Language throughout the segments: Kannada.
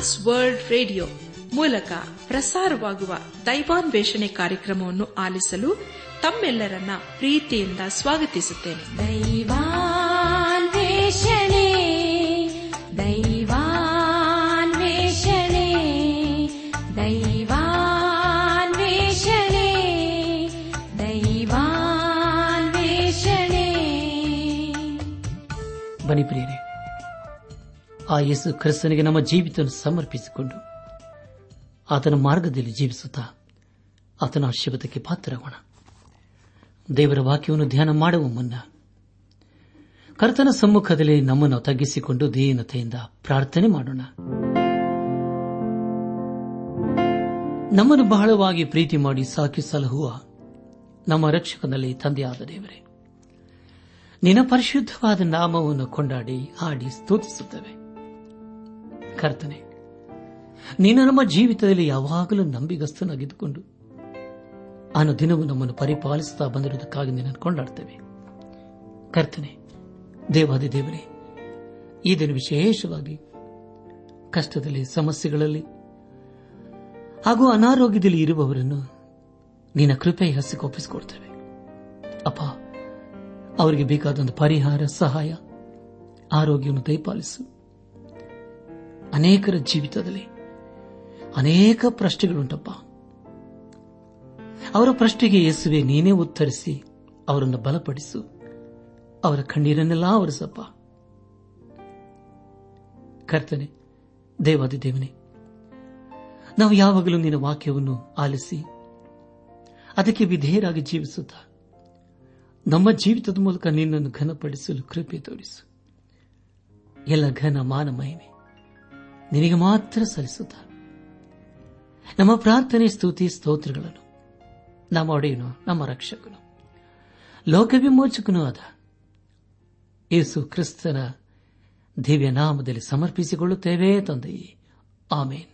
ಟ್ರಾನ್ಸ್ ವರ್ಲ್ಡ್ ರೇಡಿಯೋ ಮೂಲಕ ಪ್ರಸಾರವಾಗುವ ದೈವಾನ್ವೇಷಣೆ ಕಾರ್ಯಕ್ರಮವನ್ನು ಆಲಿಸಲು ತಮ್ಮೆಲ್ಲರನ್ನ ಪ್ರೀತಿಯಿಂದ ಸ್ವಾಗತಿಸುತ್ತೇನೆ. ದೈವಾನ್ವೇಷಣೆ ದೈವಾನ್ವೇಷಣೆ ದೈವಾನ್ವೇಷಣೆ ದೈವಾನ್ವೇಷಣೆ. ಪ್ರಿಯರೇ ಆ ಯೇಸು ಕ್ರಿಸ್ತನಿಗೆ ನಮ್ಮ ಜೀವಿತ ಸಮರ್ಪಿಸಿಕೊಂಡು ಆತನ ಮಾರ್ಗದಲ್ಲಿ ಜೀವಿಸುತ್ತಾ ಆತನ ಆಶೀರ್ವಾದಕ್ಕೆ ಪಾತ್ರರಾಗೋಣ. ದೇವರ ವಾಕ್ಯವನ್ನು ಧ್ಯಾನ ಮಾಡುವ ಮುನ್ನ ಕರ್ತನ ಸಮ್ಮುಖದಲ್ಲಿ ನಮ್ಮನ್ನು ತಗ್ಗಿಸಿಕೊಂಡು ದೀನತೆಯಿಂದ ಪ್ರಾರ್ಥನೆ ಮಾಡೋಣ. ನಮ್ಮನ್ನು ಬಹಳವಾಗಿ ಪ್ರೀತಿ ಮಾಡಿ ಸಾಕಿ ಸಲಹುವ ನಮ್ಮ ರಕ್ಷಕನಲ್ಲಿ ತಂದೆಯಾದ ದೇವರೇ, ನಿನ್ನ ಪರಿಶುದ್ಧವಾದ ನಾಮವನ್ನು ಕೊಂಡಾಡಿ ಹಾಡಿ ಸ್ತುತಿಸುತ್ತವೆ. ಕರ್ತನೆ. ನೀನು ನಮ್ಮ ಜೀವಿತದಲ್ಲಿ ಯಾವಾಗಲೂ ನಂಬಿಗಸ್ತನಾಗಿದ್ದುಕೊಂಡು ಅನು ದಿನವೂ ನಮ್ಮನ್ನು ಪರಿಪಾಲಿಸುತ್ತಾ ಬಂದಿರುವುದಕ್ಕಾಗಿ ನಿನ್ನನ್ನು ಕೊಂಡಾಡ್ತೇವೆ ಕರ್ತನೆ, ದೇವಾದಿ ದೇವರೇ, ಈ ದಿನ ವಿಶೇಷವಾಗಿ ಕಷ್ಟದಲ್ಲಿ, ಸಮಸ್ಯೆಗಳಲ್ಲಿ ಹಾಗೂ ಅನಾರೋಗ್ಯದಲ್ಲಿ ಇರುವವರನ್ನು ನಿನ್ನ ಕೃಪೆ ಹಸಿಗೆ ಒಪ್ಪಿಸಿಕೊಡ್ತೇವೆ. ಅಪ್ಪ, ಅವರಿಗೆ ಬೇಕಾದ ಪರಿಹಾರ, ಸಹಾಯ, ಆರೋಗ್ಯವನ್ನು ದಯಪಾಲಿಸು. ಅನೇಕರ ಜೀವಿತದಲ್ಲಿ ಅನೇಕ ಪ್ರಶ್ನೆಗಳುಂಟಪ್ಪ. ಅವರ ಪ್ರಶ್ನೆಗೆ ಯೇಸುವೆ ನೀನೇ ಉತ್ತರಿಸಿ, ಅವರನ್ನು ಬಲಪಡಿಸು. ಅವರ ಕಣ್ಣೀರನ್ನೆಲ್ಲ ಅವರಿಸಪ್ಪ ಕರ್ತನೆ ದೇವಾದಿ ದೇವನೇ ನಾವು ಯಾವಾಗಲೂ ನಿನ್ನ ವಾಕ್ಯವನ್ನು ಆಲಿಸಿ, ಅದಕ್ಕೆ ವಿಧೇಯರಾಗಿ ಜೀವಿಸುತ್ತಾ, ನಮ್ಮ ಜೀವಿತದ ಮೂಲಕ ನಿನ್ನನ್ನು ಘನಪಡಿಸಲು ಕೃಪೆ ತೋರಿಸು. ಎಲ್ಲ ಘನ ಮಾನ ಮಹಿಮೆ ನಿನಗೆ ಮಾತ್ರ ಸಲ್ಲಿಸುತ್ತ ನಮ್ಮ ಪ್ರಾರ್ಥನೆ, ಸ್ತುತಿ, ಸ್ತೋತ್ರಗಳನ್ನು, ನಮ್ಮ ಒಡೆಯನು, ನಮ್ಮ ರಕ್ಷಕನು, ಲೋಕವಿಮೋಚಕನೂ ಆದ ಯೇಸು ಕ್ರಿಸ್ತನ ದಿವ್ಯ ನಾಮದಲ್ಲಿ ಸಮರ್ಪಿಸಿಕೊಳ್ಳುತ್ತೇವೆ ತಂದೆಯೇ. ಆಮೇನ್.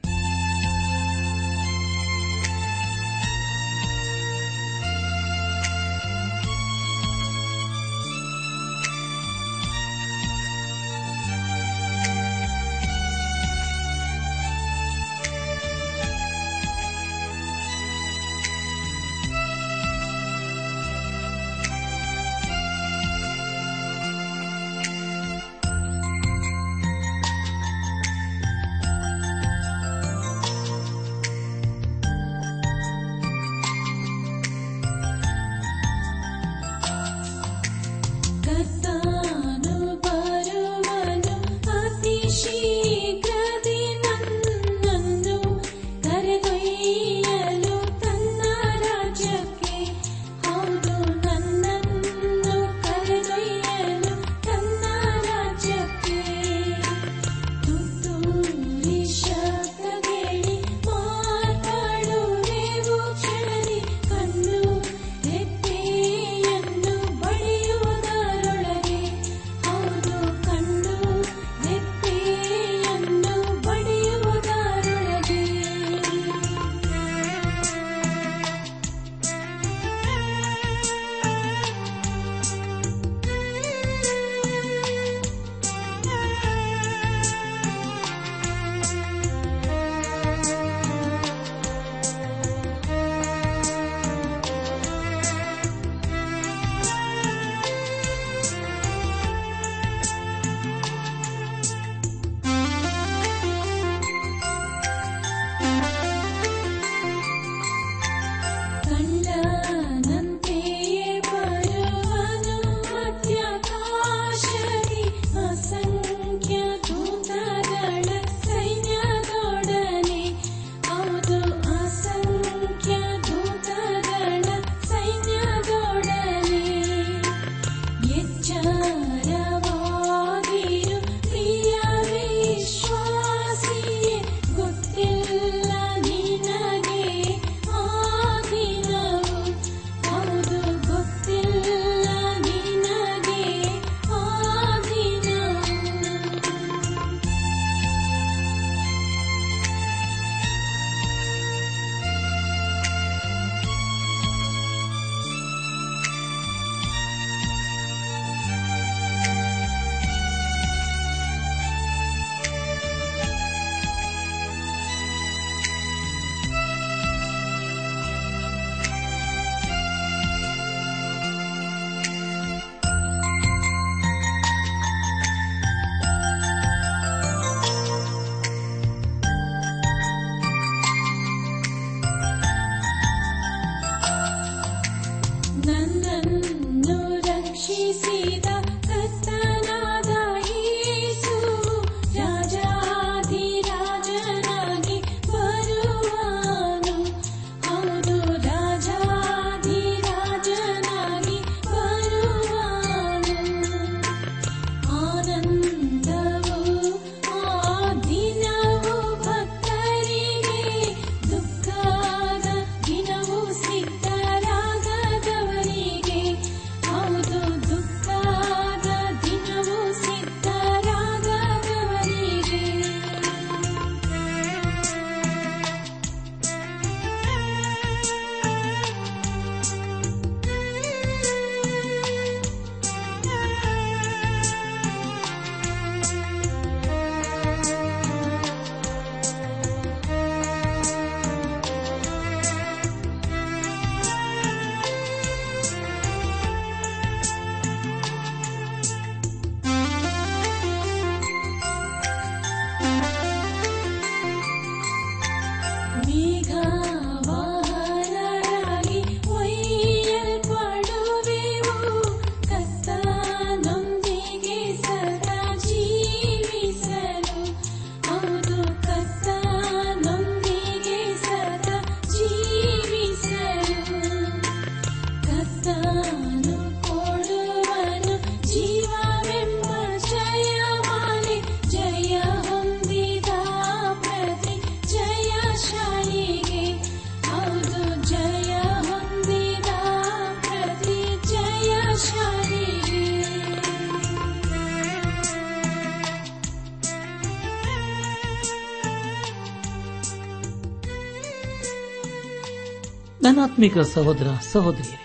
ನನ್ನಾತ್ಮಿಕ ಸಹೋದರ ಸಹೋದರಿಯರೇ,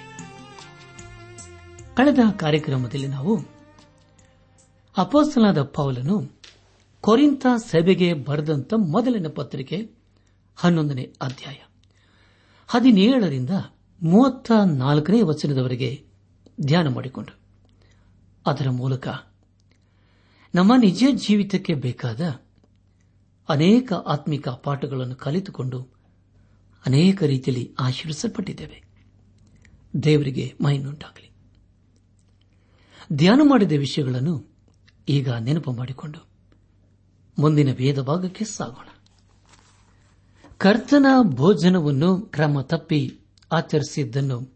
ಕಳೆದ ಕಾರ್ಯಕ್ರಮದಲ್ಲಿ ನಾವು ಅಪೋಸ್ತಲಾದ ಪೌಲನು ಕೊರಿಂತ ಸಭೆಗೆ ಬರೆದಂತ ಮೊದಲಿನ ಪತ್ರಿಕೆ ಹನ್ನೊಂದನೇ ಅಧ್ಯಾಯ ಹದಿನೇಳರಿಂದ ಮೂವತ್ತ ನಾಲ್ಕನೇ ವಚನದವರೆಗೆ ಧ್ಯಾನ ಮಾಡಿಕೊಂಡು, ಅದರ ಮೂಲಕ ನಮ್ಮ ನಿಜ ಜೀವಿತಕ್ಕೆ ಬೇಕಾದ ಅನೇಕ ಆತ್ಮಿಕ ಪಾಠಗಳನ್ನು ಕಲಿತುಕೊಂಡು ಅನೇಕ ರೀತಿಯಲ್ಲಿ ಆಶೀರ್ವಿಸಲ್ಪಟ್ಟಿದ್ದೇವೆ ದೇವರಿಗೆ ಮೈನುಂಟಾಗಲಿ ಧ್ಯಾನ ಮಾಡಿದ ವಿಷಯಗಳನ್ನು ಈಗ ನೆನಪು ಮಾಡಿಕೊಂಡು ಮುಂದಿನ ಭೇದ ಭಾಗಕ್ಕೆ ಸಾಗೋಣ. ಕರ್ತನ ಭೋಜನವನ್ನು ಕ್ರಮ ತಪ್ಪಿ ಆಚರಿಸಿದ್ದನ್ನು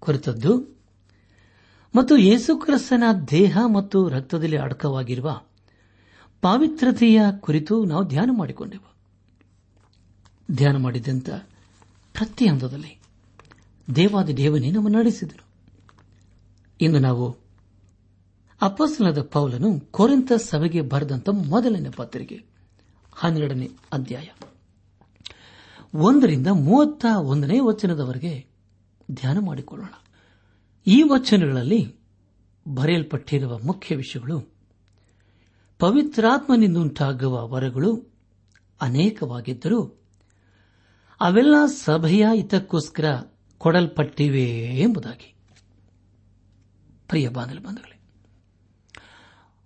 ಕುರಿತದ್ದು ಮತ್ತು ಯೇಸುಕ್ರಿಸ್ತನ ದೇಹ ಮತ್ತು ರಕ್ತದಲ್ಲಿ ಅಡಕವಾಗಿರುವ ಪಾವಿತ್ರತೆಯ ಕುರಿತು ನಾವು ಧ್ಯಾನ ಮಾಡಿಕೊಂಡೆವು. ಧ್ಯಾನ ಮಾಡಿದಂತ ಪ್ರತಿ ಹಂತದಲ್ಲಿ ದೇವಾದಿ ದೇವನೇ ನಮ್ಮ ನಡೆಸಿದರು. ಇಂದು ನಾವು ಅಪ್ಪಸಲದ ಪೌಲನು ಕೊರೆಂತ ಸಭೆಗೆ ಬರೆದಂತ ಮೊದಲನೇ ಪತ್ರಿಕೆ, ಹನ್ನೆರಡನೇ ಅಧ್ಯಾಯ. ಒಂದರಿಂದ ಮೂವತ್ತ ಒಂದನೇ ವಚನದವರೆಗೆ ಧ್ಯಾನ ಮಾಡಿಕೊಳ್ಳೋಣ. ಈ ವಚನಗಳಲ್ಲಿ ಬರೆಯಲ್ಪಟ್ಟಿರುವ ಮುಖ್ಯ ವಿಷಯಗಳು ಪವಿತ್ರಾತ್ಮನಿಂದುಂಟಾಗುವ ವರಗಳು ಅನೇಕವಾಗಿದ್ದರೂ ಅವೆಲ್ಲ ಸಭೆಯ ಹಿತಕ್ಕೋಸ್ಕರ ಕೊಡಲ್ಪಟ್ಟಿವೆ ಎಂಬುದಾಗಿ. ಪ್ರಿಯ ಬಾಂಧಲು ಬಂಧುಗಳೇ,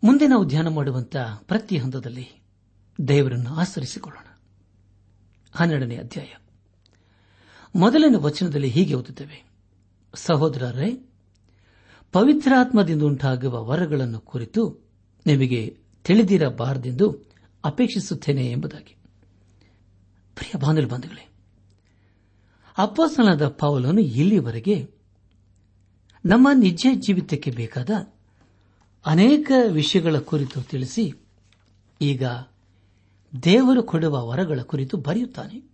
ಮುಂದೆ ನಾವು ಧ್ಯಾನ ಮಾಡುವಂತಹ ಪ್ರತಿ ಹಂತದಲ್ಲಿ ದೇವರನ್ನು ಆಚರಿಸಿಕೊಳ್ಳೋಣ. ಹನ್ನೆರಡನೇ ಅಧ್ಯಾಯ. ಮೊದಲನೇ ವಚನದಲ್ಲಿ ಹೀಗೆ ಓದುತ್ತೇವೆ. ಸಹೋದರರೇ, ಪವಿತ್ರಾತ್ಮದಿಂದ ಉಂಟಾಗುವ ವರಗಳನ್ನು ಕುರಿತು ನಿಮಗೆ ತಿಳಿದಿರಬಾರದೆಂದು ಅಪೇಕ್ಷಿಸುತ್ತೇನೆ ಎಂಬುದಾಗಿ. ಪ್ರಿಯ ಬಾಂಧಲು ಬಂಧುಗಳೇ ಅಪ್ಪಸನಾದ ಪೌಲನು ಇಲ್ಲಿವರೆಗೆ ನಮ್ಮ ನಿಜ ಜೀವಿತಕ್ಕೆ ಬೇಕಾದ ಅನೇಕ ವಿಷಯಗಳ ಕುರಿತು ತಿಳಿಸಿ, ಈಗ ದೇವರು ಕೊಡುವ ವರಗಳ ಕುರಿತು ಬರೆಯುತ್ತಾನೆ.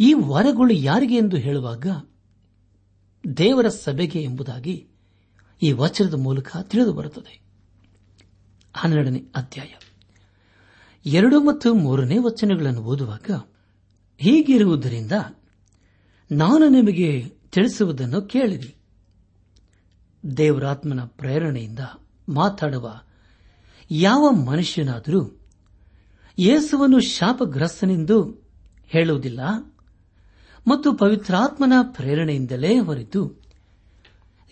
ಈ ವರಗಳು ಯಾರಿಗೆ ಎಂದು ಹೇಳುವಾಗ ದೇವರ ಸಭೆಗೆ ಎಂಬುದಾಗಿ ಈ ವಚನದ ಮೂಲಕ ತಿಳಿದು ಬರುತ್ತದೆ. ಹನ್ನೆರಡನೇ ಅಧ್ಯಾಯ. ಎರಡು ಮತ್ತು ಮೂರನೇ ವಚನಗಳನ್ನು ಓದುವಾಗ ಹೀಗಿರುವುದರಿಂದ ನಾನು ನಿಮಗೆ ತಿಳಿಸುವುದನ್ನು ಕೇಳಿರಿ. ದೇವರಾತ್ಮನ ಪ್ರೇರಣೆಯಿಂದ ಮಾತಾಡುವ ಯಾವ ಮನುಷ್ಯನಾದರೂ ಯೇಸುವನ್ನು ಶಾಪಗ್ರಸ್ತನೆಂದು ಹೇಳುವುದಿಲ್ಲ ಮತ್ತು ಪವಿತ್ರಾತ್ಮನ ಪ್ರೇರಣೆಯಿಂದಲೇ ಹೊರತು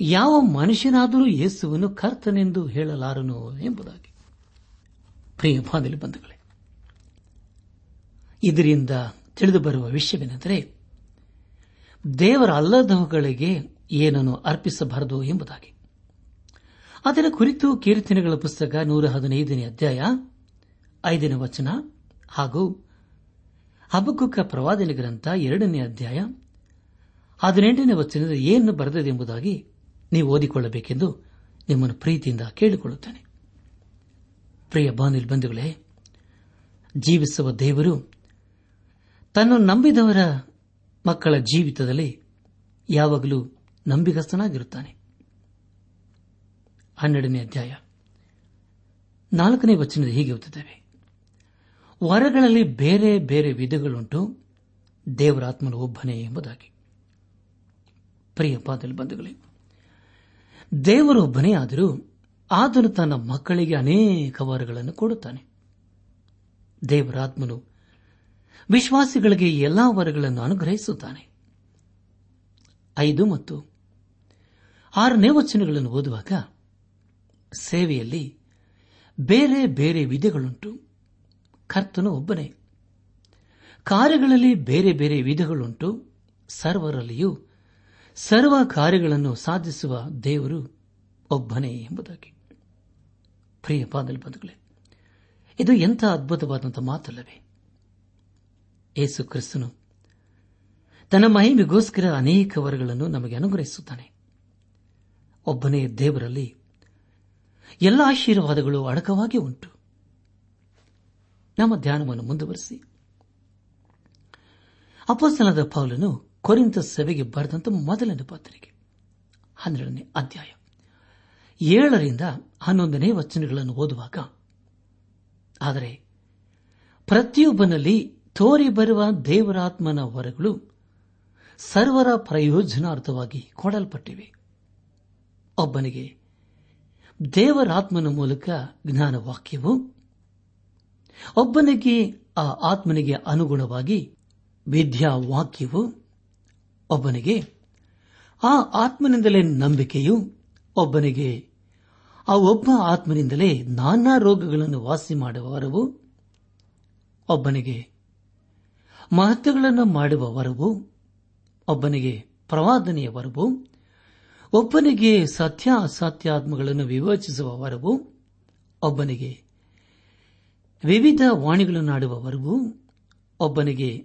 ಯಾವ ಮನುಷ್ಯನಾದರೂ ಯೇಸುವನ್ನು ಕರ್ತನೆಂದು ಹೇಳಲಾರನು ಎಂಬುದಾಗಿ. ಪ್ರಿಯ ಬಂಧುಗಳೇ, ಇದರಿಂದ ತಿಳಿದು ಬರುವ ವಿಷಯವೇನೆಂದರೆ ದೇವರ ಅಲ್ಲದವುಗಳಿಗೆ ಏನನ್ನು ಅರ್ಪಿಸಬಾರದು ಎಂಬುದಾಗಿ. ಅದರ ಕುರಿತು ಕೀರ್ತನೆಗಳ ಪುಸ್ತಕ ನೂರ ಹದಿನೈದನೇ ಅಧ್ಯಾಯ ಐದನೇ ವಚನ ಹಾಗೂ ಹಬ್ಬಕುಕ್ಕ ಪ್ರವಾದನೆ ಗ್ರಂಥ ಎರಡನೇ ಅಧ್ಯಾಯ ಹದಿನೆಂಟನೇ ವಚನದ ಏನು ಬರೆದಿದೆ ಎಂಬುದಾಗಿ ನೀವು ಓದಿಕೊಳ್ಳಬೇಕೆಂದು ನಿಮ್ಮನ್ನು ಪ್ರೀತಿಯಿಂದ ಕೇಳಿಕೊಳ್ಳುತ್ತೇನೆ. ಪ್ರಿಯ ಬಾನಿಲ್ ಬಂಧುಗಳೇ, ಜೀವಿಸುವ ದೇವರು ತನ್ನ ನಂಬಿದವರ ಮಕ್ಕಳ ಜೀವಿತದಲ್ಲಿ ಯಾವಾಗಲೂ ನಂಬಿಗಸ್ತನಾಗಿರುತ್ತಾನೆ. ಹನ್ನೆರಡನೇ ಅಧ್ಯಾಯ. ನಾಲ್ಕನೇ ವಚನದ ಹೀಗೆ ಓದುತ್ತೇವೆ. ವರಗಳಲ್ಲಿ ಬೇರೆ ಬೇರೆ ವಿಧಗಳುಂಟು ದೇವರಾತ್ಮನ ಒಬ್ಬನೇ ಎಂಬುದಾಗಿ. ಪ್ರಿಯ ಪಾದಲ್ ಬಂಧುಗಳೇ ದೇವರೊಬ್ಬನೇ ಆದರೂ ಆತನು ತನ್ನ ಮಕ್ಕಳಿಗೆ ಅನೇಕ ವರಗಳನ್ನು ಕೊಡುತ್ತಾನೆ. ದೇವರಾತ್ಮನು ವಿಶ್ವಾಸಿಗಳಿಗೆ ಎಲ್ಲಾ ವರಗಳನ್ನು ಅನುಗ್ರಹಿಸುತ್ತಾನೆ. ಐದು ಮತ್ತು ಆರನೇ ವಚನಗಳನ್ನು ಓದುವಾಗ ಸೇವೆಯಲ್ಲಿ ಬೇರೆ ಬೇರೆ ವಿಧಗಳುಂಟು. ಕರ್ತನು ಒಬ್ಬನೇ. ಕಾರ್ಯಗಳಲ್ಲಿ ಬೇರೆ ಬೇರೆ ವಿಧಗಳುಂಟು. ಸರ್ವರಲ್ಲಿಯೂ ಸರ್ವ ಕಾರ್ಯಗಳನ್ನು ಸಾಧಿಸುವ ದೇವರು ಒಬ್ಬನೇ ಎಂಬುದಾಗಿ. ಪ್ರಿಯ ಪಾದಲ್ ಬಂಧುಗಳೇ, ಇದು ಎಂಥ ಅದ್ಭುತವಾದಂಥ ಮಾತಲ್ಲವೇ? ಯೇಸು ಕ್ರಿಸ್ತನು. ತನ್ನ ಮಹಿಮೆಗೋಸ್ಕರ ಅನೇಕ ವರಗಳನ್ನು ನಮಗೆ ಅನುಗ್ರಹಿಸುತ್ತಾನೆ. ಒಬ್ಬನೇ ದೇವರಲ್ಲಿ ಎಲ್ಲ ಆಶೀರ್ವಾದಗಳು ಅಡಕವಾಗಿ ಉಂಟು. ನಮ್ಮ ಧ್ಯಾನವನ್ನು ಮುಂದುವರೆಸಿ. ಅಪಸನದ ಪೌಲನು ಕೊರಿಂತ ಸಭೆಗೆ ಬರೆದಂತ ಮೊದಲನೇ ಪಾತ್ರಿಕೆ, ಹನ್ನೆರಡನೇ ಅಧ್ಯಾಯ. ಏಳರಿಂದ ಹನ್ನೊಂದನೇ ವಚನಗಳನ್ನು ಓದುವಾಗ, ಆದರೆ ಪ್ರತಿಯೊಬ್ಬನಲ್ಲಿ ತೋರಿ ಬರುವ ದೇವರಾತ್ಮನ ವರಗಳು ಸರ್ವರ ಪ್ರಯೋಜನಾರ್ಥವಾಗಿ ಕೊಡಲ್ಪಟ್ಟಿವೆ. ಒಬ್ಬನಿಗೆ ದೇವರಾತ್ಮನ ಮೂಲಕ ಜ್ಞಾನವಾಕ್ಯವು, ಒಬ್ಬನಿಗೆ ಆ ಆತ್ಮನಿಗೆ ಅನುಗುಣವಾಗಿ ವಿದ್ಯಾವಾಕ್ಯವು, ಒಬ್ಬನಿಗೆ ಆ ಆತ್ಮನಿಂದಲೇ ನಂಬಿಕೆಯು, ಒಬ್ಬನಿಗೆ ಆ ಒಬ್ಬ ಆತ್ಮನಿಂದಲೇ ನಾನಾ ರೋಗಗಳನ್ನು ವಾಸಿ ಮಾಡುವ ವರವು ಒಬ್ಬನಿಗೆ ಮಹತ್ವಗಳನ್ನು ಮಾಡುವ ವರವು, ಒಬ್ಬನಿಗೆ ಪ್ರವಾದನೆಯ ವರವು, ಒಬ್ಬನಿಗೆ ಸತ್ಯ ಅಸತ್ಯಾತ್ಮಗಳನ್ನು ವಿವೇಚಿಸುವ ವರವು, ಒಬ್ಬನಿಗೆ ವಿವಿಧ ವಾಣಿಗಳನ್ನಾಡುವ ವರವು, ಒಬ್ಬನಿಗೆ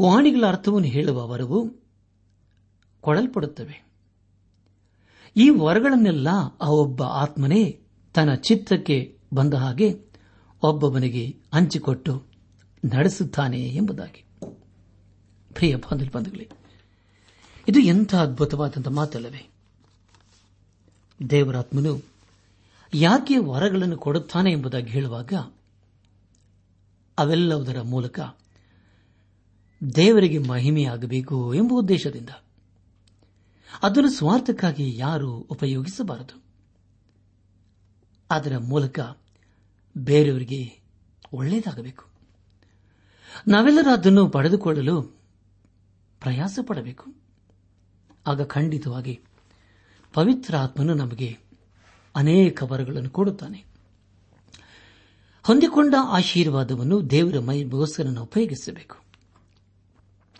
ವಾಣಿಗಳ ಅರ್ಥವನ್ನು ಹೇಳುವ ವರವು ಕೊಡಲ್ಪಡುತ್ತವೆ. ಈ ವರಗಳನ್ನೆಲ್ಲ ಆ ಒಬ್ಬ ಆತ್ಮನೇ ತನ್ನ ಚಿತ್ತಕ್ಕೆ ಬಂದ ಹಾಗೆ ಒಬ್ಬೊಬ್ಬನಿಗೆ ಹಂಚಿಕೊಟ್ಟು ನಡೆಸುತ್ತಾನೆ ಎಂಬುದಾಗಿ. ಪ್ರಿಯ ಬಂಧುಗಳೇ, ಇದು ಎಂಥ ಅದ್ಭುತವಾದಂಥ ಮಾತಲ್ಲವೇ? ದೇವರಾತ್ಮನು ಯಾಕೆ ವರಗಳನ್ನು ಕೊಡುತ್ತಾನೆ ಎಂಬುದಾಗಿ ಹೇಳುವಾಗ, ಅವೆಲ್ಲವುದರ ಮೂಲಕ ದೇವರಿಗೆ ಮಹಿಮೆಯಾಗಬೇಕು ಎಂಬ ಉದ್ದೇಶದಿಂದ. ಅದನ್ನು ಸ್ವಾರ್ಥಕ್ಕಾಗಿ ಯಾರು ಉಪಯೋಗಿಸಬಾರದು. ಅದರ ಮೂಲಕ ಬೇರೆಯವರಿಗೆ ಒಳ್ಳೆಯದಾಗಬೇಕು. ನಾವೆಲ್ಲರೂ ಅದನ್ನು ಪಡೆದುಕೊಳ್ಳಲು ಪ್ರಯಾಸ ಪಡಬೇಕು ಆಗ ಖಂಡಿತವಾಗಿ ಪವಿತ್ರ ಆತ್ಮನು ನಮಗೆ ಅನೇಕ ವರಗಳನ್ನು ಕೊಡುತ್ತಾನೆ. ಹೊಂದಿಕೊಂಡ ಆಶೀರ್ವಾದವನ್ನು ದೇವರ ಮೈಗೋಸ್ಕರ ಉಪಯೋಗಿಸಬೇಕು.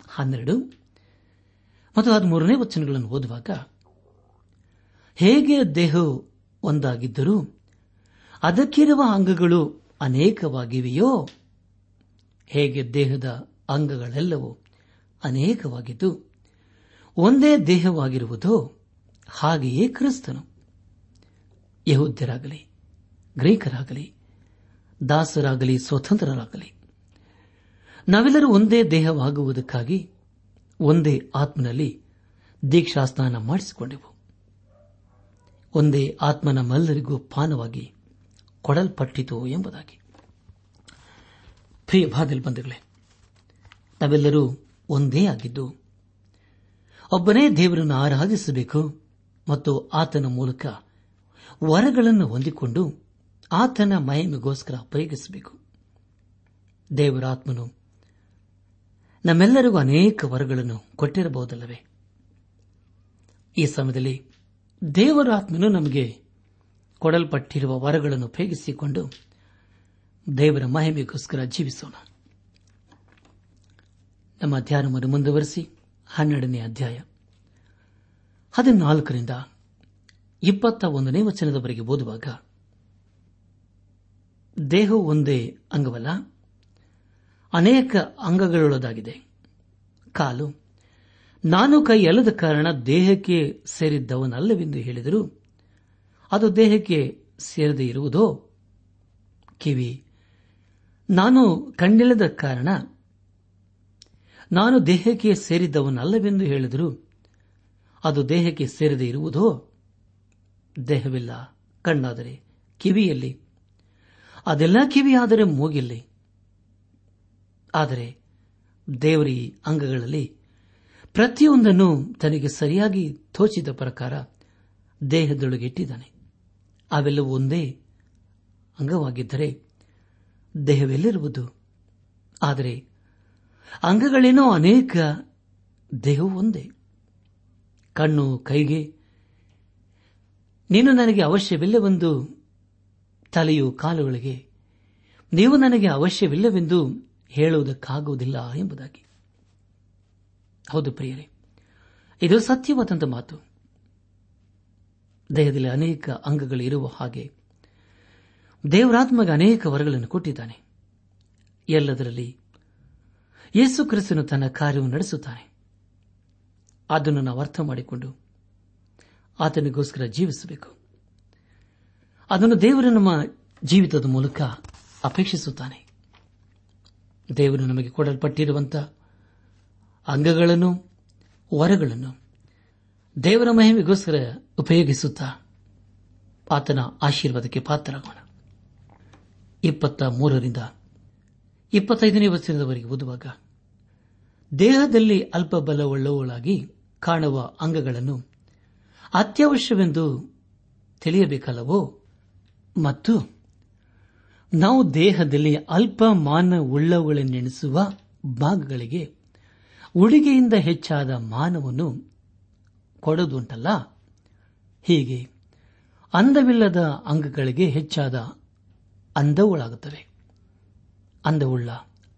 ಹನ್ನೆರಡು ಮತ್ತು ಹದಿಮೂರನೇ ವಚನಗಳನ್ನು ಓದುವಾಗ, ಹೇಗೆ ದೇಹವು ಒಂದಾಗಿದ್ದರೂ ಅದಕ್ಕಿರುವ ಅಂಗಗಳು ಅನೇಕವಾಗಿವೆಯೋ ಹೇಗೆ ದೇಹದ ಅಂಗಗಳೆಲ್ಲವೂ ಅನೇಕವಾಗಿದ್ದು ಒಂದೇ ದೇಹವಾಗಿರುವುದೋ ಹಾಗೆಯೇ ಕ್ರಿಸ್ತನು. ಯಹುದ್ಯರಾಗಲಿ, ಗ್ರೀಕರಾಗಲಿ, ದಾಸರಾಗಲಿ, ಸ್ವತಂತ್ರರಾಗಲಿ, ನಾವೆಲ್ಲರೂ ಒಂದೇ ದೇಹವಾಗುವುದಕ್ಕಾಗಿ ಒಂದೇ ಆತ್ಮನಲ್ಲಿ ದೀಕ್ಷಾಸ್ನಾನ ಮಾಡಿಸಿಕೊಂಡೆವು. ಒಂದೇ ಆತ್ಮನ ಮಲ್ಲರಿಗೂ ಪಾನವಾಗಿ ಕೊಡಲ್ಪಟ್ಟಿತು ಎಂಬುದಾಗಿ. ಪ್ರಿಯ ಬಾದಲ್ ಬಂಧುಗಳೇ, ನಾವೆಲ್ಲರೂ ಒಂದೇ ಆಗಿದ್ದು, ಒಬ್ಬನೇ ದೇವರನ್ನು ಆರಾಧಿಸಬೇಕು ಮತ್ತು ಆತನ ಮೂಲಕ ವರಗಳನ್ನು ಹೊಂದಿಕೊಂಡು ಆತನ ಮಹಿಮೆಗೋಸ್ಕರ ಉಪಯೋಗಿಸಬೇಕು. ದೇವರಾತ್ಮನು ನಮ್ಮೆಲ್ಲರಿಗೂ ಅನೇಕ ವರಗಳನ್ನು ಕೊಟ್ಟಿರಬಹುದಲ್ಲವೇ? ಈ ಸಮಯದಲ್ಲಿ ದೇವರಾತ್ಮನು ನಮಗೆ ಕೊಡಲ್ಪಟ್ಟಿರುವ ವರಗಳನ್ನು ಉಪಯೋಗಿಸಿಕೊಂಡು ದೇವರ ಮಹಿಮೆಗೋಸ್ಕರ ಜೀವಿಸೋಣ. ನಮ್ಮ ಧ್ಯಾನವನ್ನು ಮುಂದುವರೆಸಿ ಹನ್ನೆರಡನೇ ಅಧ್ಯಾಯ. ಹದಿನಾಲ್ಕರಿಂದ ಇಪ್ಪತ್ತ ಒಂದನೇ ವಚನದವರೆಗೆ ಓದುವಾಗ, ದೇಹ ಒಂದೇ ಅಂಗವಲ್ಲ, ಅನೇಕ ಅಂಗಗಳುಳ್ಳದಾಗಿದೆ ಕಾಲು, ನಾನು ಕೈ ಅಲ್ಲದ ಕಾರಣ ದೇಹಕ್ಕೆ ಸೇರಿದ್ದವನಲ್ಲವೆಂದು ಹೇಳಿದರು, ಅದು ದೇಹಕ್ಕೆ ಸೇರದೇ ಇರುವುದೋ? ಕಿವಿ ನಾನು ಕಣ್ಣಿಲ್ಲದ ಕಾರಣ ನಾನು ದೇಹಕ್ಕೆ ಸೇರಿದ್ದವನಲ್ಲವೆಂದು ಹೇಳಿದರು ಅದು ದೇಹಕ್ಕೆ ಸೇರದೆ ಇರುವುದೋ? ದೇಹವಿಲ್ಲ, ಕಣ್ಣಾದರೆ, ಕಿವಿಯಲ್ಲಿ. ಅದೆಲ್ಲ ಕಿವಿಯಾದರೆ ಮೂಗಿಲ್ಲಿ. ಆದರೆ ದೇವರಿ ಅಂಗಗಳಲ್ಲಿ ಪ್ರತಿಯೊಂದನ್ನು ತನಗೆ ಸರಿಯಾಗಿ ತೋಚಿದ ಪ್ರಕಾರ ದೇಹದೊಳಗೆ ಇಟ್ಟಿದ್ದಾನೆ. ಅವೆಲ್ಲವೂ ಒಂದೇ ಅಂಗವಾಗಿದ್ದರೆ ದೇಹವೆಲ್ಲಿರುವುದು? ಆದರೆ ಅಂಗಗಳೇನೋ ಅನೇಕ ದೇಹವು ಒಂದೇ. ಕಣ್ಣು, ಕೈಗೆ. ನೀನು ನನಗೆ ಅವಶ್ಯವಿಲ್ಲವೆಂದು ತಲೆಯು ಕಾಲುಗಳಿಗೆ. ನೀವು ನನಗೆ ಅವಶ್ಯವಿಲ್ಲವೆಂದು ಹೇಳುವುದಕ್ಕಾಗುವುದಿಲ್ಲ ಎಂಬುದಾಗಿ. ಹೌದು ಪ್ರಿಯರೇ, ಇದು ಸತ್ಯವಾದಂತಹ ಮಾತು. ದೇಹದಲ್ಲಿ ಅನೇಕ ಅಂಗಗಳು ಇರುವ ಹಾಗೆ ದೇವರಾತ್ಮಗೆ ಅನೇಕ ವರಗಳನ್ನು ಕೊಟ್ಟಿದ್ದಾನೆ. ಎಲ್ಲದರಲ್ಲಿ ಯೇಸು ಕ್ರಿಸ್ತನು ತನ್ನ ಕಾರ್ಯವನ್ನು ನಡೆಸುತ್ತಾನೆ. ಅದನ್ನು ನಾವು ಅರ್ಥ ಮಾಡಿಕೊಂಡು ಆತನಿಗೋಸ್ಕರ ಜೀವಿಸಬೇಕು. ಅದನ್ನು ದೇವರು ನಮ್ಮ ಜೀವಿತದ ಮೂಲಕ ಅಪೇಕ್ಷಿಸುತ್ತಾನೆ. ದೇವರು ನಮಗೆ ಕೊಡಲ್ಪಟ್ಟಿರುವಂತಹ ಅಂಗಗಳನ್ನು, ವರಗಳನ್ನು ದೇವರ ಮಹಿಮೆಗೋಸ್ಕರ ಉಪಯೋಗಿಸುತ್ತಾ ಆತನ ಆಶೀರ್ವಾದಕ್ಕೆ ಪಾತ್ರರಾಗೋಣ. ಇಪ್ಪತ್ತ ಮೂರರಿಂದ ಇಪ್ಪತ್ತೈದನೇ ವರ್ಷದವರೆಗೆ ಓದುವಾಗ, ದೇಹದಲ್ಲಿ ಅಲ್ಪ ಬಲವುಳ್ಳವುಗಳಾಗಿ ಕಾಣುವ ಅಂಗಗಳನ್ನು ಅತ್ಯವಶ್ಯವೆಂದು ತಿಳಿಯಬೇಕಲ್ಲವೋ? ಮತ್ತು ನಾವು ದೇಹದಲ್ಲಿ ಅಲ್ಪ ಮಾನವುಳ್ಳವುಗಳನ್ನೆಣಿಸುವ ಭಾಗಗಳಿಗೆ ಉಡುಗೆಯಿಂದ ಹೆಚ್ಚಾದ ಮಾನವನ್ನು ಕೊಡೋದುಂಟಲ್ಲ ಹೀಗೆ ಅಂದವಿಲ್ಲದ ಅಂಗಗಳಿಗೆ ಹೆಚ್ಚಾದ ಅಂದವುಗಳಾಗುತ್ತವೆ ಅಂದವುಳ್ಳ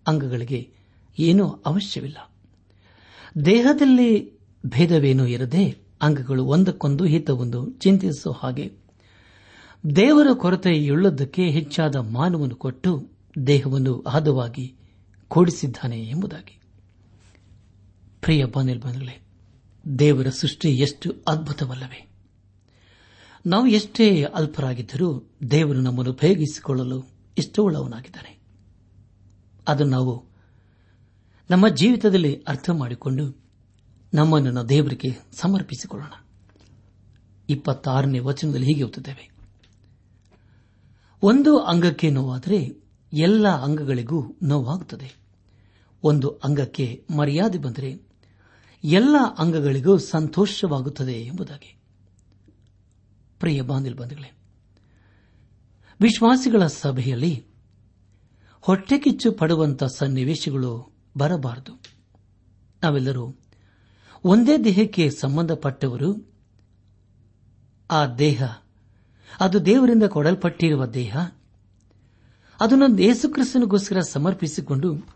ಅಂಗಗಳಿಗೆ ಏನೂ ಅವಶ್ಯವಿಲ್ಲ. ದೇಹದಲ್ಲಿ ಭೇದವೇನೂ ಇರದೆ ಅಂಗಗಳು ಒಂದಕ್ಕೊಂದು ಹಿತವೊಂದು ಚಿಂತಿಸುವ ಹಾಗೆ. ದೇವರ ಕೊರತೆಯುಳ್ಳದಕ್ಕೆ ಹೆಚ್ಚಾದ ಮಾನವನ್ನು ಕೊಟ್ಟು ದೇಹವನ್ನು ಹದವಾಗಿ ಕೂಡಿಸಿದ್ದಾನೆ ಎಂಬುದಾಗಿ. ಪ್ರಿಯ ದೇವರ ಸೃಷ್ಟಿ ಎಷ್ಟು ಅದ್ಭುತವಲ್ಲವೇ. ನಾವು ಎಷ್ಟೇ ಅಲ್ಪರಾಗಿದ್ದರೂ ದೇವರು ನಮ್ಮನ್ನು ಉಪಯೋಗಿಸಿಕೊಳ್ಳಲು ಇಷ್ಟವುಳ್ಳವನಾಗಿದ್ದಾನೆ ಅದನ್ನು ನಾವು ನಮ್ಮ ಜೀವಿತದಲ್ಲಿ ಅರ್ಥ ಮಾಡಿಕೊಂಡು ನಮ್ಮನ್ನು ದೇವರಿಗೆ ಸಮರ್ಪಿಸಿಕೊಳ್ಳೋಣ. ಇಪ್ಪತ್ತಾರನೇ ವಚನದಲ್ಲಿ ಹೀಗೆ ಓದುತ್ತೇವೆ. ಒಂದು ಅಂಗಕ್ಕೆ ನೋವಾದರೆ ಎಲ್ಲ ಅಂಗಗಳಿಗೂ ನೋವಾಗುತ್ತದೆ. ಒಂದು ಅಂಗಕ್ಕೆ ಮರ್ಯಾದೆ ಬಂದರೆ ಎಲ್ಲ ಅಂಗಗಳಿಗೂ ಸಂತೋಷವಾಗುತ್ತದೆ ಎಂಬುದಾಗಿ. ಪ್ರಿಯ ಬಂಧುಗಳೇ, ವಿಶ್ವಾಸಿಗಳ ಸಭೆಯಲ್ಲಿ ಹೊಟ್ಟೆಕಿಚ್ಚು ಪಡುವಂತಹ ಸನ್ನಿವೇಶಗಳು ಬರಬಾರದು. ನಾವೆಲ್ಲರೂ ಒಂದೇ ದೇಹಕ್ಕೆ ಸಂಬಂಧಪಟ್ಟವರು. ಆ ದೇಹ, ಅದು ದೇವರಿಂದ ಕೊಡಲ್ಪಟ್ಟಿರುವ ದೇಹ. ಅದನ್ನು ಯೇಸುಕ್ರಿಸ್ತನಿಗೋಸ್ಕರ ಸಮರ್ಪಿಸಿಕೊಂಡು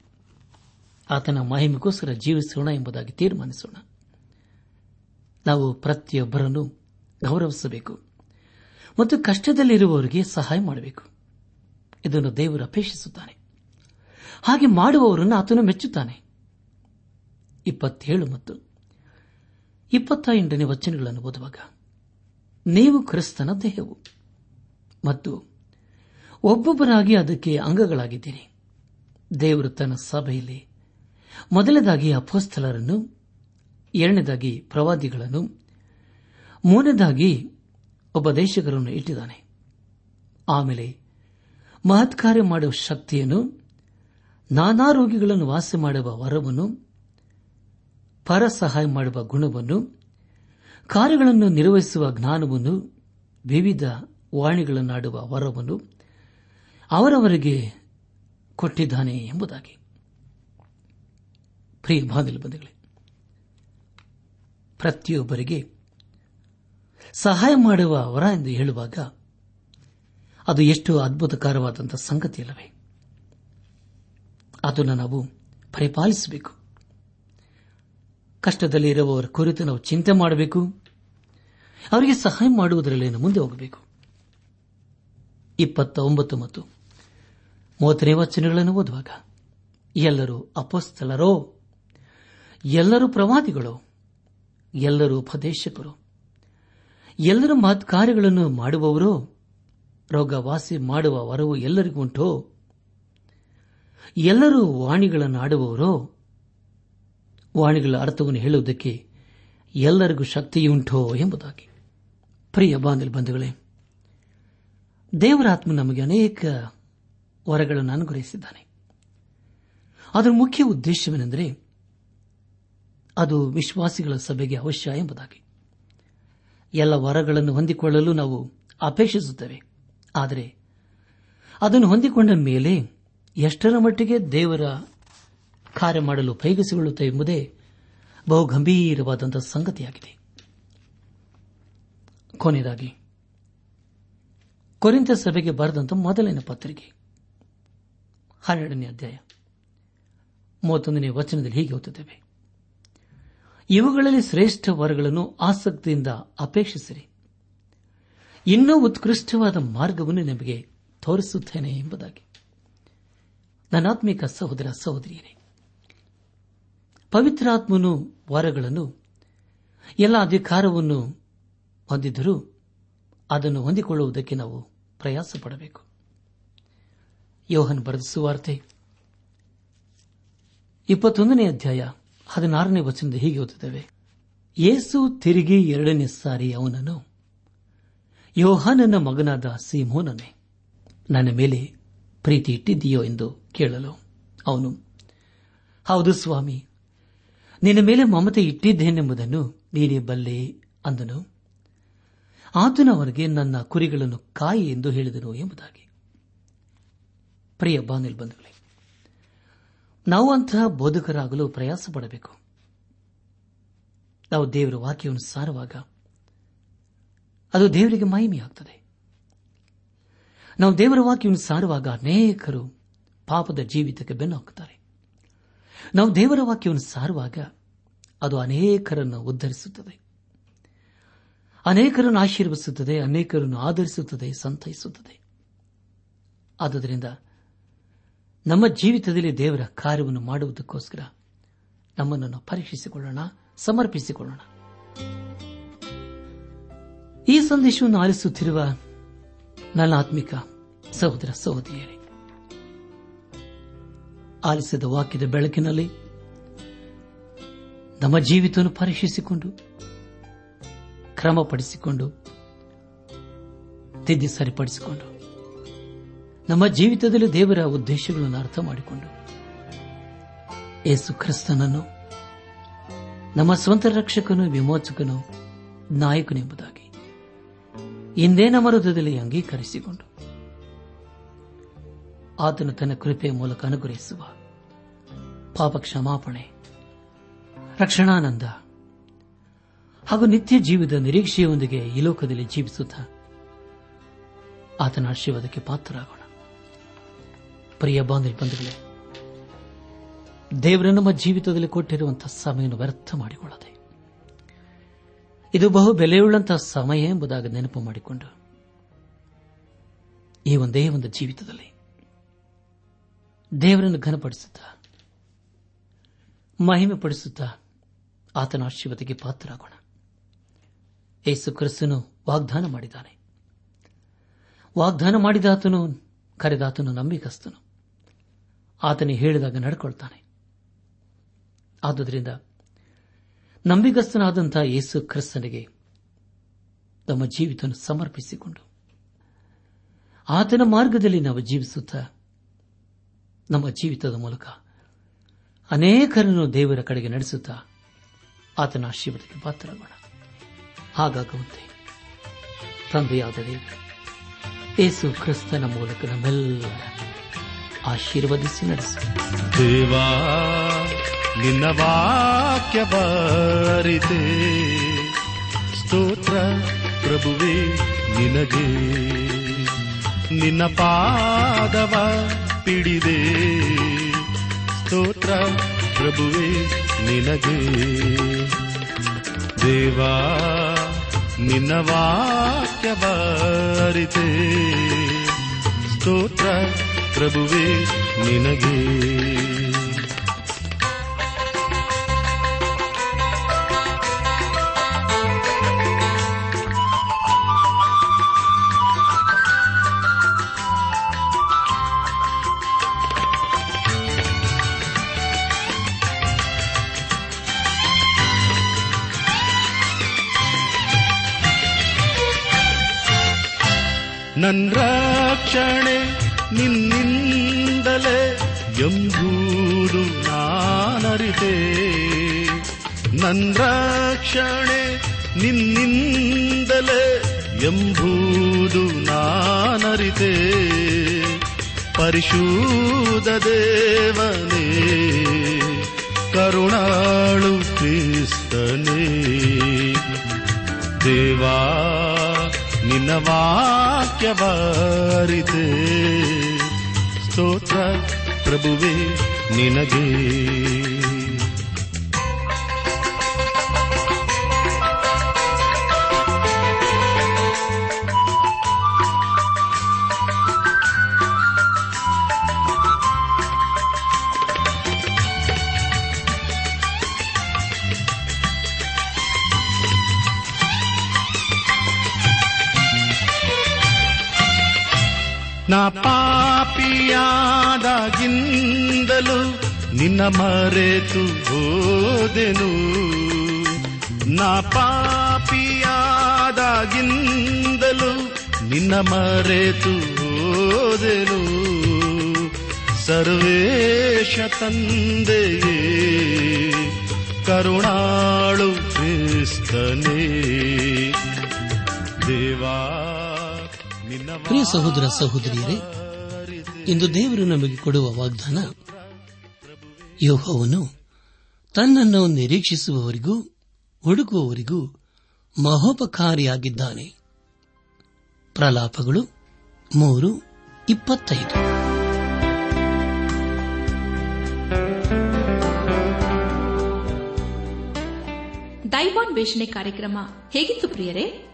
ಆತನ ಮಹಿಮೆಗೋಸ್ಕರ ಜೀವಿಸೋಣ ಎಂಬುದಾಗಿ ತೀರ್ಮಾನಿಸೋಣ. ನಾವು ಪ್ರತಿಯೊಬ್ಬರನ್ನು ಗೌರವಿಸಬೇಕು. ಮತ್ತು ಕಷ್ಟದಲ್ಲಿರುವವರಿಗೆ ಸಹಾಯ ಮಾಡಬೇಕು. ಇದನ್ನು ದೇವರು ಅಪೇಕ್ಷಿಸುತ್ತಾನೆ. ಹಾಗೆ ಮಾಡುವವರನ್ನು ಆತನು ಮೆಚ್ಚುತ್ತಾನೆ. ಇಪ್ಪತ್ತೇಳು ಮತ್ತು ಇಪ್ಪತ್ತ ಎಂಟನೇ ವಚನಗಳನ್ನು ಓದುವಾಗ, ನೀವು ಕ್ರಿಸ್ತನ ದೇಹವು ಮತ್ತು ಒಬ್ಬೊಬ್ಬರಾಗಿ ಅದಕ್ಕೆ ಅಂಗಗಳಾಗಿದ್ದೀರಿ. ದೇವರು ತನ್ನ ಸಭೆಯಲ್ಲಿ ಮೊದಲದಾಗಿ ಅಪೋಸ್ತಲರನ್ನು, ಎರಡನೇದಾಗಿ ಪ್ರವಾದಿಗಳನ್ನು, ಮೂರನೇದಾಗಿ ಉಪದೇಶಕರನ್ನು ಇಟ್ಟಿದ್ದಾನೆ. ಆಮೇಲೆ ಮಹತ್ಕಾರ್ಯ ಮಾಡುವ ಶಕ್ತಿಯನ್ನು, ನಾನಾ ರೋಗಿಗಳನ್ನು ವಾಸ ಮಾಡುವ ವರವನ್ನು ಪರ ಸಹಾಯ ಮಾಡುವ ಗುಣವನ್ನು, ಕಾರ್ಯಗಳನ್ನು ನಿರ್ವಹಿಸುವ ಜ್ಞಾನವನ್ನು, ವಿವಿಧ ವಾಣಿಗಳನ್ನಾಡುವ ವರವನ್ನು ಅವರವರಿಗೆ ಕೊಟ್ಟಿದ್ದಾನೆ ಎಂಬುದಾಗಿ. ಪ್ರತಿಯೊಬ್ಬರಿಗೆ ಸಹಾಯ ಮಾಡುವ ವರ ಎಂದು ಹೇಳುವಾಗ ಅದು ಎಷ್ಟು ಅದ್ಭುತಕರವಾದಂತಹ ಸಂಗತಿಯಲ್ಲವೇ? ಅದನ್ನು ನಾವು ಪರಿಪಾಲಿಸಬೇಕು. ಕಷ್ಟದಲ್ಲಿ ಇರುವವರ ಕುರಿತು ನಾವು ಚಿಂತೆ ಮಾಡಬೇಕು. ಅವರಿಗೆ ಸಹಾಯ ಮಾಡುವುದರಲ್ಲಿ ಮುಂದೆ ಹೋಗಬೇಕು. ಇಪ್ಪತ್ತ ಮತ್ತು ಮೂವತ್ತನೇ ವಚನಗಳನ್ನು ಓದುವಾಗ, ಎಲ್ಲರೂ ಅಪಸ್ಥಲರೋ ಎಲ್ಲರೂ ಪ್ರವಾದಿಗಳು, ಎಲ್ಲರೂ ಉಪದೇಶಕರು ಎಲ್ಲರೂ ಮಹತ್ ಕಾರ್ಯಗಳನ್ನು ಮಾಡುವವರೋ ರೋಗ ವಾಸಿ ಮಾಡುವ ವರವು ಎಲ್ಲರಿಗೂ ಉಂಟೋ? ಎಲ್ಲರೂ ವಾಣಿಗಳನ್ನು ಆಡುವವರೋ ವಾಣಿಗಳ ಅರ್ಥವನ್ನು ಹೇಳುವುದಕ್ಕೆ ಎಲ್ಲರಿಗೂ ಶಕ್ತಿಯುಂಟೋ ಎಂಬುದಾಗಿ. ಪ್ರಿಯ ಬಂಧುಗಳೇ ದೇವರಾತ್ಮ ನಮಗೆ ಅನೇಕ ವರಗಳನ್ನು ಅನುಗ್ರಹಿಸಿದ್ದಾನೆ. ಅದರ ಮುಖ್ಯ ಉದ್ದೇಶವೇನೆಂದರೆ ಅದು ವಿಶ್ವಾಸಿಗಳ ಸಭೆಗೆ ಅವಶ್ಯ ಎಂಬುದಾಗಿ. ಎಲ್ಲ ವರಗಳನ್ನು ಹೊಂದಿಕೊಳ್ಳಲು ನಾವು ಅಪೇಕ್ಷಿಸುತ್ತೇವೆ. ಆದರೆ ಅದನ್ನು ಹೊಂದಿಕೊಂಡ ಮೇಲೆ ಎಷ್ಟರ ಮಟ್ಟಿಗೆ ದೇವರ ಕಾರ್ಯ ಮಾಡಲು ಉಪಯೋಗಿಸಿಕೊಳ್ಳುತ್ತೆ ಎಂಬುದೇ ಬಹು ಗಂಭೀರವಾದಂತಹ ಸಂಗತಿಯಾಗಿದೆ. ಕೊನೆಯದಾಗಿ ಕೊರಿಂತ ಸಭೆಗೆ ಬರೆದಂತ ಮೊದಲಿನ ಪತ್ರಿಕೆ, ಹನ್ನೆರಡನೇ ಅಧ್ಯಾಯ, ಮೂವತ್ತೊಂದನೇ ವಚನದಲ್ಲಿ ಹೀಗೆ ಓದುತ್ತೇವೆ. ಇವುಗಳಲ್ಲಿ ಶ್ರೇಷ್ಠ ವರಗಳನ್ನು ಆಸಕ್ತಿಯಿಂದ ಅಪೇಕ್ಷಿಸಿರಿ. ಇನ್ನೂ ಉತ್ಕೃಷ್ಟವಾದ ಮಾರ್ಗವನ್ನು ನಿಮಗೆ ತೋರಿಸುತ್ತೇನೆ ಎಂಬುದಾಗಿ. ನನಾತ್ಮಿಕ ಸಹೋದರ ಸಹೋದರಿಯರೇ, ಪವಿತ್ರಾತ್ಮನು ವರಗಳನ್ನು ಎಲ್ಲ ಅಧಿಕಾರವನ್ನು ಹೊಂದಿದ್ದರೂ ಅದನ್ನು ಹೊಂದಿಕೊಳ್ಳುವುದಕ್ಕೆ ನಾವು ಪ್ರಯಾಸ ಪಡಬೇಕು ಯೋಹನ್ ಬರೆದ ಸುವಾರ್ತೆ ಇಪ್ಪತ್ತೊಂದನೇ ಅಧ್ಯಾಯ ಹದಿನಾರನೇ ವಚನದ ಹೀಗೆ ಓದುತ್ತೇವೆ. ಯೇಸು ತಿರುಗಿ ಎರಡನೇ ಸಾರಿ ಅವನನ್ನು, ಯೋಹಾನನ ಮಗನಾದ ಸೀಮೋನನೇ, ನನ್ನ ಮೇಲೆ ಪ್ರೀತಿ ಇಟ್ಟಿದ್ದೀಯೋ ಎಂದು ಕೇಳಲು ಅವನು, ಹೌದು ಸ್ವಾಮಿ, ನಿನ್ನ ಮೇಲೆ ಮಮತೆ ಇಟ್ಟಿದ್ದೇನೆಂಬುದನ್ನು ನೀನೇ ಬಲ್ಲೆ ಅಂದನು. ಆತನ ಅವರಿಗೆ ನನ್ನ ಕುರಿಗಳನ್ನು ಕಾಯಿ ಎಂದು ಹೇಳಿದನು ಎಂಬುದಾಗಿ. ಪ್ರಿಯ ಬಾನಿಲ್ ಬಂಧುಗಳೇ ನಾವು ಅಂತಹ ಬೋಧಕರಾಗಲು ಪ್ರಯಾಸ ಪಡಬೇಕು ನಾವು ದೇವರ ವಾಕ್ಯವನ್ನು ಸಾರುವಾಗ ಅದು ದೇವರಿಗೆ ಮಹಿಮೆಯಾಗುತ್ತದೆ ನಾವು ದೇವರ ವಾಕ್ಯವನ್ನು ಸಾರುವಾಗ ಅನೇಕರು ಪಾಪದ ಜೀವಿತಕ್ಕೆ ಬೆನ್ನು ಹಾಕುತ್ತಾರೆ ನಾವು ದೇವರ ವಾಕ್ಯವನ್ನು ಸಾರುವಾಗ ಅದು ಅನೇಕರನ್ನು ಉದ್ಧರಿಸುತ್ತದೆ. ಅನೇಕರನ್ನು ಆಶೀರ್ವಿಸುತ್ತದೆ ಅನೇಕರನ್ನು ಆಧರಿಸುತ್ತದೆ, ಸಂತೈಸುತ್ತದೆ. ಆದುದರಿಂದ ನಮ್ಮ ಜೀವಿತದಲ್ಲಿ ದೇವರ ಕಾರ್ಯವನ್ನು ಮಾಡುವುದಕ್ಕೋಸ್ಕರ ನಮ್ಮನ್ನು ಪರೀಕ್ಷಿಸಿಕೊಳ್ಳೋಣ, ಸಮರ್ಪಿಸಿಕೊಳ್ಳೋಣ. ಈ ಸಂದೇಶವನ್ನು ಆಲಿಸುತ್ತಿರುವ ನನ್ನ ಆತ್ಮಿಕ ಸಹೋದರ ಸಹೋದರಿಯರೇ, ಆಲಿಸಿದ ವಾಕ್ಯದ ಬೆಳಕಿನಲ್ಲಿ ನಮ್ಮ ಜೀವಿತವನ್ನು ಪರೀಕ್ಷಿಸಿಕೊಂಡು, ಕ್ರಮಪಡಿಸಿಕೊಂಡು, ತಿದ್ದಿ ಸರಿಪಡಿಸಿಕೊಂಡು ನಮ್ಮ ಜೀವಿತದಲ್ಲಿ ದೇವರ ಉದ್ದೇಶಗಳನ್ನು ಅರ್ಥ ಮಾಡಿಕೊಂಡು. ಯೇಸು ಕ್ರಿಸ್ತನನ್ನು, ನಮ್ಮ ಸ್ವಂತ ರಕ್ಷಕನು ವಿಮೋಚಕನು ನಾಯಕನೆಂಬುದಾಗಿ ಇಂದೇ ನಮ್ಮ ಹೃದಯದಲ್ಲಿ ಅಂಗೀಕರಿಸಿಕೊಂಡು. ಆತನು ತನ್ನ ಕೃಪೆಯ ಮೂಲಕ ಅನುಗ್ರಹಿಸುವ ಪಾಪ ಕ್ಷಮಾಪಣೆ ರಕ್ಷಣಾನಂದ ಹಾಗೂ ನಿತ್ಯ ಜೀವಿತ ನಿರೀಕ್ಷೆಯೊಂದಿಗೆ ಈ ಲೋಕದಲ್ಲಿ ಜೀವಿಸುತ್ತಾ ಆತನ ಆಶೀರ್ವಾದಕ್ಕೆ ಪಾತ್ರರಾಗೋಣ. ಪ್ರಿಯ ಬಾಂಧವ್ಯ ಬಂಧುಗಳೇ, ದೇವರು ನಮ್ಮ ಜೀವಿತದಲ್ಲಿ ಕೊಟ್ಟಿರುವಂತಹ ಸಮಯವನ್ನು ವ್ಯರ್ಥ ಮಾಡಿಕೊಳ್ಳದೆ. ಇದು ಬಹು ಬೆಲೆಯುಳ್ಳಂತಹ ಸಮಯ ಎಂಬುದಾಗಿ ನೆನಪು ಮಾಡಿಕೊಂಡು ಈ ಒಂದೇ ಒಂದು ಜೀವಿತದಲ್ಲಿ ದೇವರನ್ನು ಘನಪಡಿಸುತ್ತಾ ಮಹಿಮೆ ಪಡಿಸುತ್ತಾ ಆತನ ಆಶೀರ್ವಾದಕ್ಕೆ ಪಾತ್ರರಾಗೋಣ. ಏಸು ಕ್ರಿಸ್ತನು ವಾಗ್ದಾನ ಮಾಡಿದ್ದಾನೆ. ವಾಗ್ದಾನ ಮಾಡಿದಾತನು ಕರೆದಾತನು ನಂಬಿಕಸ್ತನು ಆತನಿಗೆ ಹೇಳಿದಾಗ ನಡ್ಕೊಳ್ತಾನೆ. ಆದುದರಿಂದ ನಂಬಿಗಸ್ತನಾದಂತಹ ಯೇಸು ಕ್ರಿಸ್ತನಿಗೆ ತಮ್ಮ ಜೀವಿತ ಸಮರ್ಪಿಸಿಕೊಂಡು ಆತನ ಮಾರ್ಗದಲ್ಲಿ ನಾವು ಜೀವಿಸುತ್ತಾ ನಮ್ಮ ಜೀವಿತದ ಮೂಲಕ ಅನೇಕರನ್ನು ದೇವರ ಕಡೆಗೆ ನಡೆಸುತ್ತಾ ಆತನ ಆಶೀರ್ವಾದಕ್ಕೆ ಪಾತ್ರರಾಗೋಣ. ಹಾಗಾಗುವಂತೆ ತಂದೆಯಾದ ದೇವರು, ಯೇಸು ಕ್ರಿಸ್ತನ ಮೂಲಕ ನಮ್ಮೆಲ್ಲರ ಆಶೀರ್ವದಿಸಿ ನಡೆಸಿ. ದೇವಾ, ನಿನ್ನ ವಾಕ್ಯ ಬಾರಿದೆ. ಸ್ತೋತ್ರ ಪ್ರಭುವೇ ನಿನಗೆ. ನಿನ್ನ ಪಾದವ ಪಿಡಿದೆ. ಸ್ತೋತ್ರ ಪ್ರಭುವೇ ನಿನಗೆ. ದೇವಾ, ನಿನ್ನ ವಾಕ್ಯ ಬಾರಿದೆ. ಸ್ತೋತ್ರ ಪ್ರಭುವೇ ನಿನಗೆ ನನ್ ನನ್ ರಕ್ಷಣೆ ನಿನ್ನಿಂದಲೇ ಎಂಬುದು ನಾನರಿತೆ. ಪರಿಶುದ್ಧ ದೇವನೇ, ಕರುಣಾಳು ಕ್ರಿಸ್ತನೇ. ದೇವಾ, ನಿನ್ನ ವಾಕ್ಯ ಬಾರಿದೆ ಸ್ತೋತ್ರ ಪ್ರಭುವೇ ನಿನಗೆ. ನಾ ಪಾಪಿಯಾದಾಗಿಂದಲೂ ನಿನ್ನ ಮರೆತು ಹೋದೆನು. ನಾ ಪಾಪಿಯಾದಾಗಿಂದಲೂ ನಿನ್ನ ಮರೆತು ಹೋದೆನು. ಸರ್ವೇಶ ತಂದೆಯೇ, ಕರುಣಾಳು ಕ್ರಿಸ್ತನೇ. ದೇವಾ ಪ್ರಿಯ ಸಹೋದರ ಸಹೋದರಿಯರೇ, ಇಂದು ದೇವರು ನಮಗೆ ಕೊಡುವ ವಾಗ್ದಾನ ಯೋಹವನ್ನು ತನ್ನನ್ನು ನಿರೀಕ್ಷಿಸುವವರಿಗೂ ಹುಡುಕುವವರಿಗೂ ಮಹೋಪಕಾರಿಯಾಗಿದ್ದಾನೆ. ಪ್ರಲಾಪಗಳು ಮೂರು, ಇಪ್ಪತ್ತೈದು. ದೈವಾನ್ವೇಷಣೆ ಕಾರ್ಯಕ್ರಮ ಹೇಗಿತ್ತು ಪ್ರಿಯರೇ?